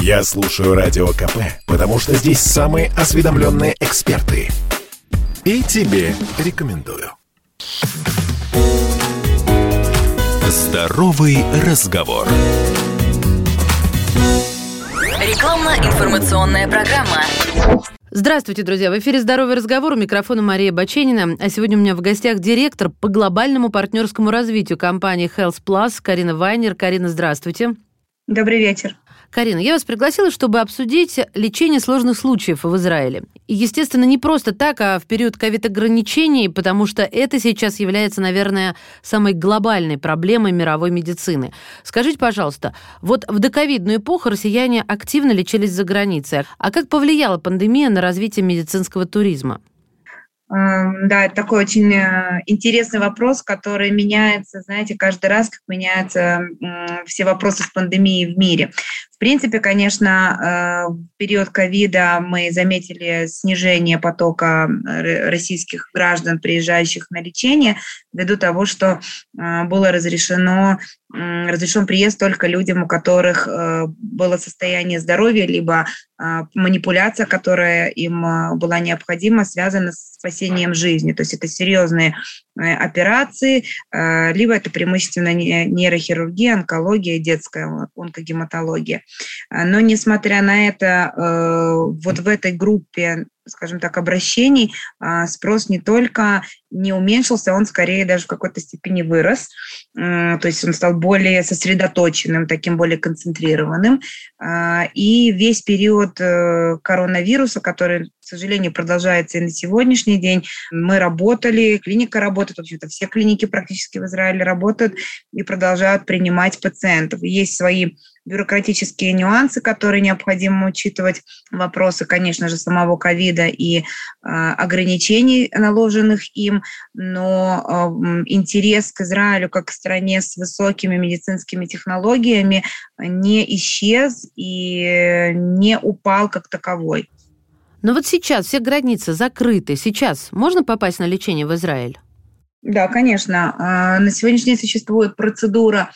Я слушаю Радио КП, потому что здесь самые осведомленные эксперты. И тебе рекомендую. Здоровый разговор. Рекламно-информационная программа. Здравствуйте, друзья! В эфире «Здоровый разговор» у микрофона Мария Баченина. А сегодня у меня в гостях директор по глобальному партнерскому развитию компании Health Plus Карина Вайнер. Карина, здравствуйте. Добрый вечер. Карина, я вас пригласила, чтобы обсудить лечение сложных случаев в Израиле. И, естественно, не просто так, а в период ковид-ограничений, потому что это сейчас является, наверное, самой глобальной проблемой мировой медицины. Скажите, пожалуйста, вот в доковидную эпоху россияне активно лечились за границей. А как повлияла пандемия на развитие медицинского туризма? Эм, да, это такой очень э, интересный вопрос, который меняется, знаете, каждый раз, как меняются все вопросы с пандемией в мире. В принципе, конечно, э, в период ковида мы заметили снижение потока э, российских граждан, приезжающих на лечение, ввиду того, что было разрешено разрешен приезд только людям, у которых было состояние здоровья, либо манипуляция, которая им была необходима, связана с спасением жизни. То есть это серьезные э, операции, э, либо это преимущественно нейрохирургия, онкология, детская онкогематология. Э, но несмотря на это, вот в этой группе скажем так, обращений, а, спрос не только не уменьшился, он скорее даже в какой-то степени вырос. То есть он стал более сосредоточенным, таким более концентрированным. А, и весь период э, коронавируса, который, к сожалению, продолжается и на сегодняшний день, мы работали, клиника работает, в общем-то, все клиники практически в Израиле работают и продолжают принимать пациентов. Есть свои бюрократические нюансы, которые необходимо учитывать, вопросы, конечно же, самого ковида и э, ограничений, наложенных им, но э, интерес к Израилю как к стране с высокими медицинскими технологиями не исчез и не упал как таковой. Но вот сейчас все границы закрыты. Сейчас можно попасть на лечение в Израиль? Да, конечно. А, на сегодняшний день существует процедура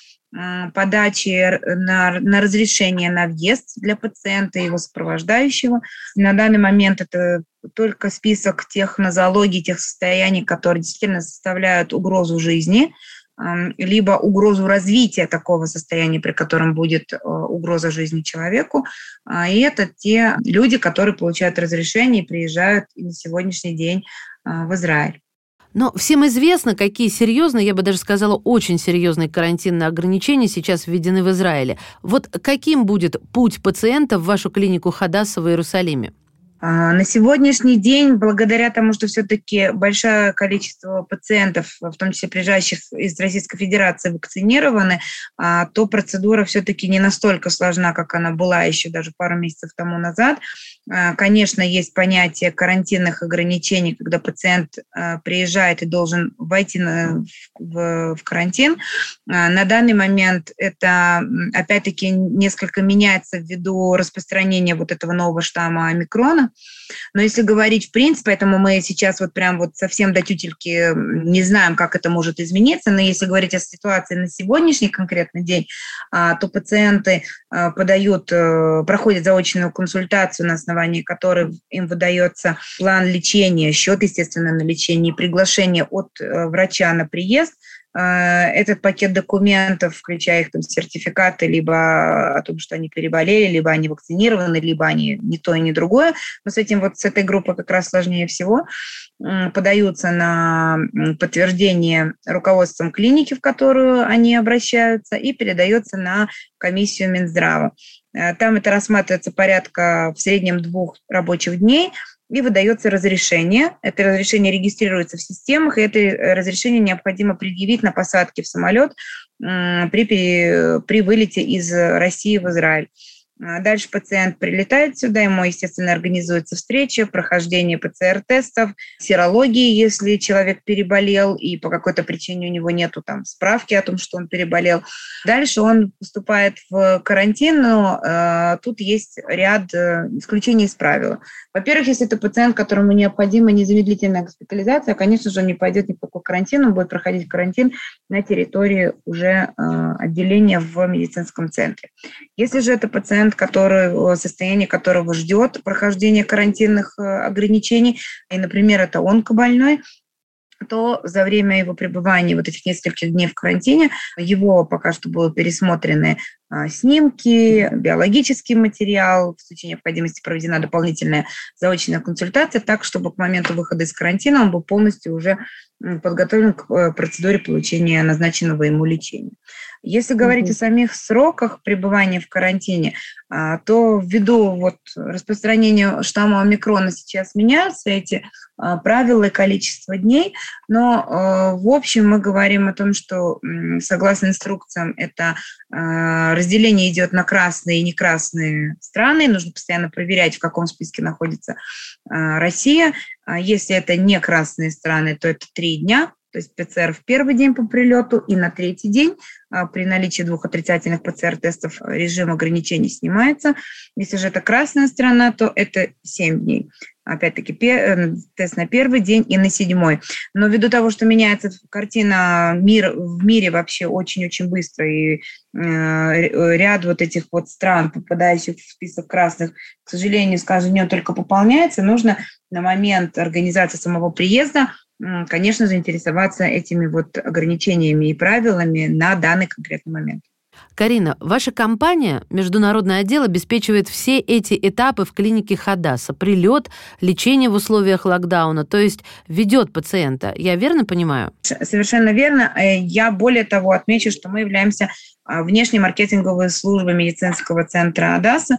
подачи на, на разрешение на въезд для пациента и его сопровождающего. На данный момент это только список тех нозологий, тех состояний, которые действительно составляют угрозу жизни, либо угрозу развития такого состояния, при котором будет э, угроза жизни человеку. А, и это те люди, которые получают разрешение и приезжают на сегодняшний день э, в Израиль. Но всем известно, какие серьезные, я бы даже сказала, очень серьезные карантинные ограничения сейчас введены в Израиле. Вот каким будет путь пациента в вашу клинику Хадаса в Иерусалиме? А, на сегодняшний день, благодаря тому, что все-таки большое количество пациентов, в том числе приезжающих из Российской Федерации, вакцинированы, а, то процедура все-таки не настолько сложна, как она была еще даже пару месяцев тому назад. А, конечно, есть понятие карантинных ограничений, когда пациент приезжает и должен войти в, в карантин. На данный момент это, опять-таки, несколько меняется ввиду распространения вот этого нового штамма омикрона. Но если говорить в принципе, поэтому мы сейчас вот прям вот совсем до тютельки не знаем, как это может измениться, но если говорить о ситуации на сегодняшний конкретный день, а, то пациенты а, подают, э, проходят заочную консультацию, на основании которой им выдается план лечения, счет, естественно, на лечение приглашение от э, врача на приезд – этот пакет документов, включая их там сертификаты, либо о том, что они переболели, либо они вакцинированы, либо они не то и не другое. Но с этим вот с этой группой как раз сложнее всего. Подаются на подтверждение руководством клиники, в которую они обращаются, и передается на комиссию Минздрава. Э, там это рассматривается порядка в среднем двух рабочих дней – и выдается разрешение. Это разрешение регистрируется в системах, и это э, разрешение необходимо предъявить на посадке в самолет при, при вылете из России в Израиль. А дальше пациент прилетает сюда, ему, естественно, организуется встреча, прохождение ПЦР-тестов, серологии, если человек переболел и по какой-то причине у него нету там справки о том, что он переболел. Дальше он поступает в карантин, но э, тут есть ряд э, исключений из правила. Во-первых, если это пациент, которому необходима незамедлительная госпитализация, конечно же, он не пойдет ни в какой карантин, он будет проходить карантин на территории уже э, отделения в медицинском центре. Если же это пациент, который, состояние которого ждет прохождения карантинных э, ограничений, и, например, это онкобольной, то за время его пребывания вот этих нескольких дней в карантине его пока что будут пересмотрены снимки, биологический материал, в случае необходимости проведена дополнительная заочная консультация, так, чтобы к моменту выхода из карантина он был полностью уже подготовлен к э, процедуре получения назначенного ему лечения. Если говорить mm-hmm. о самих сроках пребывания в карантине, а, то ввиду вот распространения штамма омикрона сейчас меняются эти а, правила и количество дней, но а, в общем мы говорим о том, что согласно инструкциям это разделение идет на красные и не красные страны, нужно постоянно проверять, в каком списке находится Россия. Если это не красные страны, то это три дня, то есть ПЦР в первый день по прилету и на третий день. а, при наличии двух отрицательных ПЦР-тестов режим ограничений снимается. Если же это красная страна, то это 7 дней. Опять-таки, э, тест на первый день и на седьмой. Но ввиду того, что меняется картина мир, в мире вообще очень-очень быстро, и э, ряд вот этих вот стран, попадающих в список красных, к сожалению, с каждым днем только пополняется, нужно на момент организации самого приезда конечно, заинтересоваться этими вот ограничениями и правилами на данный конкретный момент. Карина, ваша компания, международный отдел, обеспечивает все эти этапы в клинике Хадаса. Прилет, лечение в условиях локдауна, то есть ведет пациента. Я верно понимаю? Совершенно верно. Э, я более того отмечу, что мы являемся а, внешней маркетинговой службой медицинского центра Адаса.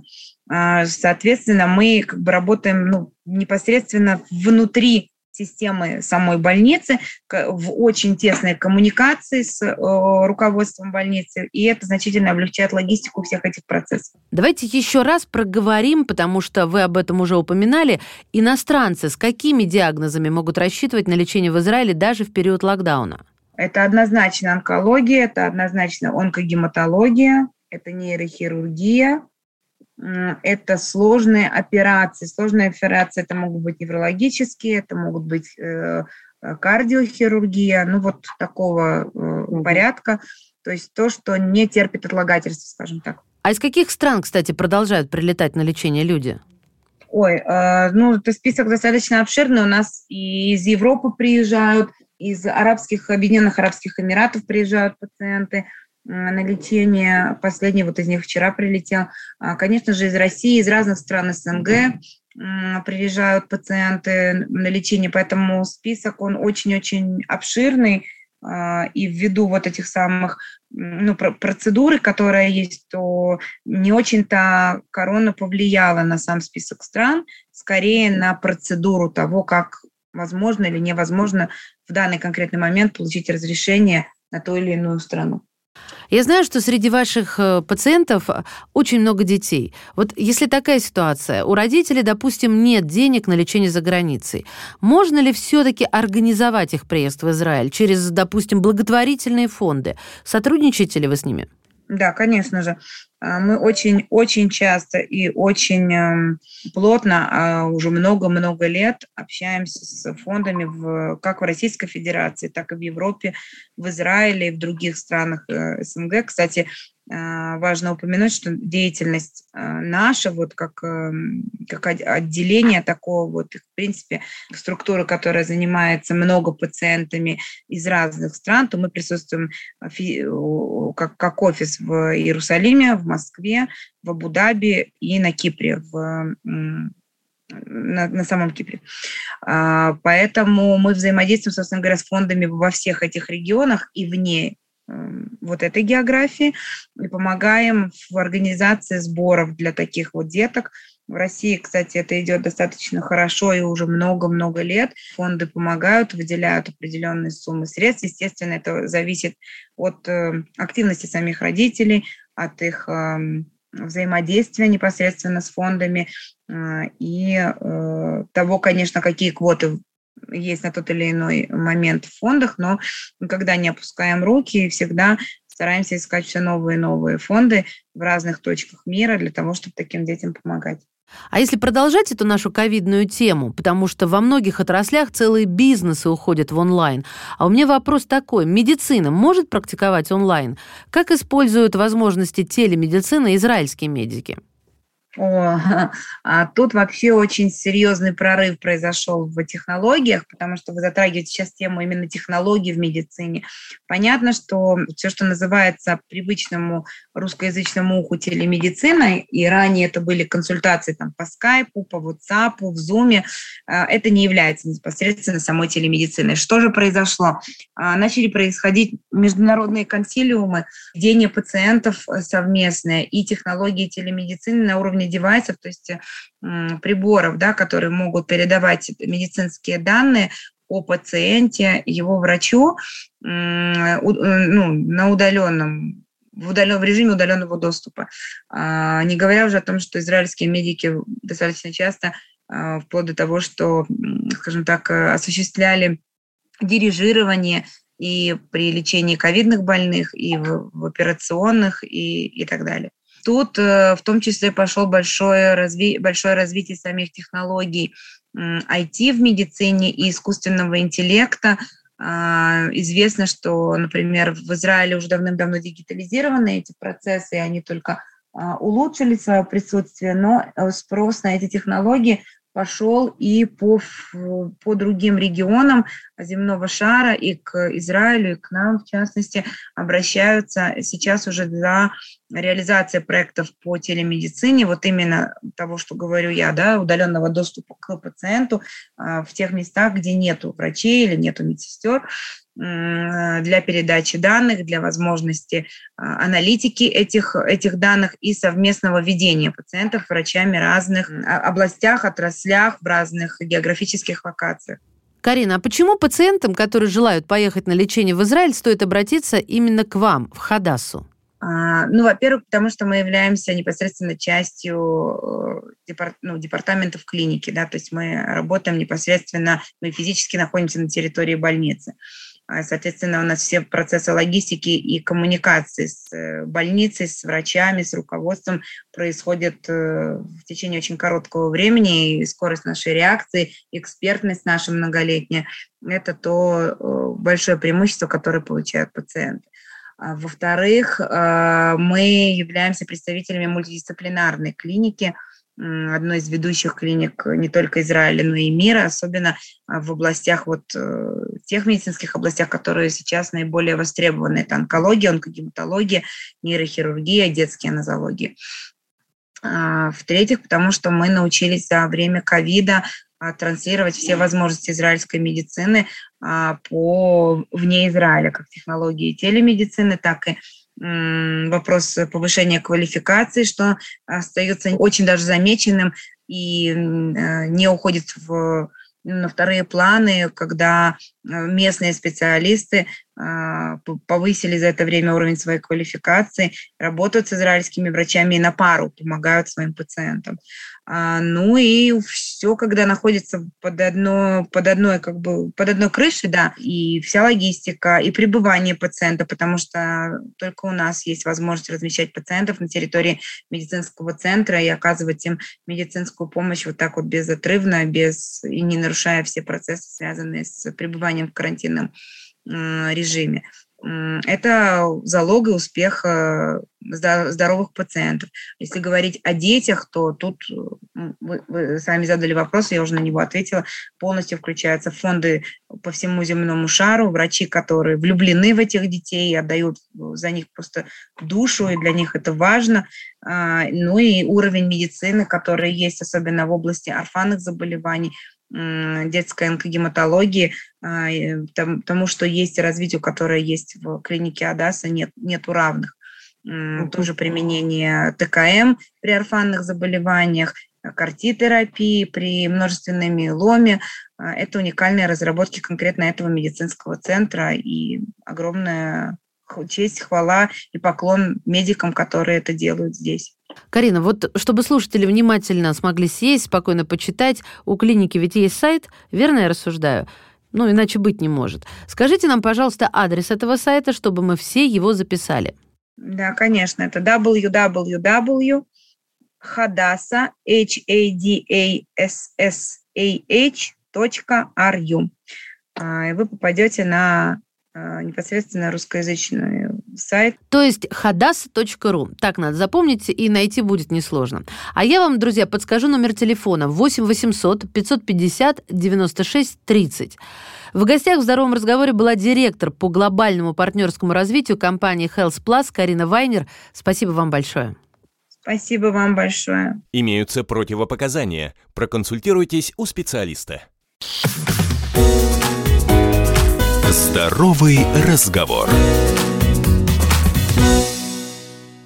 А, соответственно, мы как бы работаем ну, непосредственно внутри системы самой больницы, в очень тесной коммуникации с э, руководством больницы, и это значительно облегчает логистику всех этих процессов. Давайте еще раз проговорим, потому что вы об этом уже упоминали. Иностранцы с какими диагнозами могут рассчитывать на лечение в Израиле даже в период локдауна? Это однозначно онкология, это однозначно онкогематология, это нейрохирургия, это сложные операции. Сложные операции это могут быть неврологические, это могут быть э, э, кардиохирургия, ну вот такого э, порядка. То есть то, что не терпит отлагательства, скажем так. А из каких стран, кстати, продолжают прилетать на лечение люди? Ой, ну, это список достаточно обширный. У нас и из Европы приезжают, из арабских, Объединенных Арабских Эмиратов приезжают пациенты – на лечение. Последний вот из них вчера прилетел. А, конечно же, из России, из разных стран СНГ приезжают пациенты на лечение, поэтому список, он очень-очень обширный, а, и ввиду вот этих самых ну, процедуры, которые есть, то не очень-то корона повлияла на сам список стран, скорее на процедуру того, как возможно или невозможно в данный конкретный момент получить разрешение на ту или иную страну. Я знаю, что среди ваших э, пациентов э, очень много детей. Вот если такая ситуация, у родителей, допустим, нет денег на лечение за границей, можно ли все-таки организовать их приезд в Израиль через, допустим, благотворительные фонды? Сотрудничаете ли вы с ними? Да, конечно же. А, мы очень-очень часто и очень эм, плотно, а, уже много-много лет общаемся с фондами в, как в Российской Федерации, так и в Европе, в Израиле и в других странах э, СНГ. Кстати, важно упомянуть, что деятельность а, наша, вот как, эм, как отделение такого вот, в принципе, структуры, которая занимается много пациентами из разных стран, то мы присутствуем а, как, как офис в Иерусалиме, в Москве, в Абу-Даби и на Кипре, в на, на самом Кипре. Поэтому мы взаимодействуем, собственно говоря, с фондами во всех этих регионах и вне вот этой географии и помогаем в организации сборов для таких вот деток. В России, кстати, это идет достаточно хорошо и уже много-много лет. Фонды помогают, выделяют определенные суммы средств. Естественно, это зависит от э, активности самих родителей, от их эм, взаимодействия непосредственно с фондами и того, конечно, какие квоты есть на тот или иной момент в фондах, но никогда не опускаем руки и всегда стараемся искать все новые и новые фонды в разных точках мира для того, чтобы таким детям помогать. А если продолжать эту нашу ковидную тему, потому что во многих отраслях целые бизнесы уходят в онлайн, а у меня вопрос такой, медицина может практиковать онлайн? Как используют возможности телемедицины израильские медики? О, а тут вообще очень серьезный прорыв произошел в технологиях, потому что вы затрагиваете сейчас тему именно технологий в медицине. Понятно, что все, что называется привычному русскоязычному уху телемедициной, и ранее это были консультации там, по скайпу, по WhatsApp, в Zoom, а, это не является непосредственно самой телемедициной. Что же произошло? А, начали происходить международные консилиумы, ведение пациентов совместное и технологии телемедицины на уровне девайсов, то есть приборов, да, которые могут передавать медицинские данные о пациенте, его врачу ну, на удаленном в, удален, в режиме удаленного доступа. А, не говоря уже о том, что израильские медики достаточно часто, а, вплоть до того, что, скажем так, осуществляли дирижирование и при лечении ковидных больных, и в, в операционных, и, и так далее. Тут э, в том числе пошел большое, разви большое развитие самих технологий IT в медицине и искусственного интеллекта. А, известно, что, например, в Израиле уже давным-давно дигитализированы эти процессы, и они только а, улучшили свое присутствие, но э, спрос на эти технологии пошел и по, по другим регионам земного шара, и к Израилю, и к нам, в частности, обращаются сейчас уже за реализацией проектов по телемедицине, вот именно того, что говорю я, да, удаленного доступа к пациенту а, в тех местах, где нету врачей или нету медсестер, для передачи данных, для возможности а, аналитики этих, этих данных и совместного ведения пациентов врачами разных областях, отраслях, в разных географических локациях. Карина, а почему пациентам, которые желают поехать на лечение в Израиль, стоит обратиться именно к вам, в Хадасу? Ну, во-первых, потому что мы являемся непосредственно частью э, департ, ну, департаментов клиники, да, то есть мы работаем непосредственно, мы физически находимся на территории больницы. А, соответственно, у нас все процессы логистики и коммуникации с э, больницей, с врачами, с руководством происходят э, в течение очень короткого времени, и скорость нашей реакции, экспертность наша многолетняя – это то большое преимущество, которое получают пациенты. А, во-вторых, мы являемся представителями мультидисциплинарной клиники – одной из ведущих клиник не только Израиля, но и мира, особенно а, в областях, вот э, тех медицинских областях, которые сейчас наиболее востребованы. Это онкология, онкогематология, нейрохирургия, детские нозологии. А, в-третьих, потому что мы научились за время ковида а, транслировать все возможности израильской медицины по вне Израиля, как технологии телемедицины, так и вопрос повышения квалификации, что остается очень даже замеченным и э, не уходит в, на вторые планы, когда э, местные специалисты а, повысили за это время уровень своей квалификации, работают с израильскими врачами и на пару помогают своим пациентам. А, ну и все, когда находится под, одно, под, одной, как бы, под одной крышей, да, и вся логистика, и пребывание пациента, потому что только у нас есть возможность размещать пациентов на территории медицинского центра и оказывать им медицинскую помощь вот так вот безотрывно, без, и не нарушая все процессы, связанные с пребыванием в карантинном режиме это залог и успеха здоровых пациентов. Если говорить о детях, то тут вы, вы сами задали вопрос, я уже на него ответила, полностью включаются фонды по всему земному шару, врачи, которые влюблены в этих детей, отдают за них просто душу, и для них это важно. А, ну и уровень медицины, который есть, особенно в области орфанных заболеваний, детской онкогематологии, а, тому, что есть развитию, которое есть в клинике Адаса, нет, нету равных. Тоже применение ТКМ при орфанных заболеваниях, картитерапии при множественной миеломе. А, это уникальные разработки конкретно этого медицинского центра и огромное честь, хвала и поклон медикам, которые это делают здесь. Карина, вот чтобы слушатели внимательно смогли сесть, спокойно почитать, у клиники ведь есть сайт, верно я рассуждаю? Ну, иначе быть не может. Скажите нам, пожалуйста, адрес этого сайта, чтобы мы все его записали. Да, конечно, это www hadasa, h-a-d-a-s-s-a-h.ru. А, вы попадете на непосредственно русскоязычный сайт. То есть hadasa.ru. Так надо запомнить, и найти будет несложно. А я вам, друзья, подскажу номер телефона 8 800 550 96 30. В гостях в «Здоровом разговоре» была директор по глобальному партнерскому развитию компании Health Plus Карина Вайнер. Спасибо вам большое. Спасибо вам большое. Имеются противопоказания. Проконсультируйтесь у специалиста. Здоровый разговор.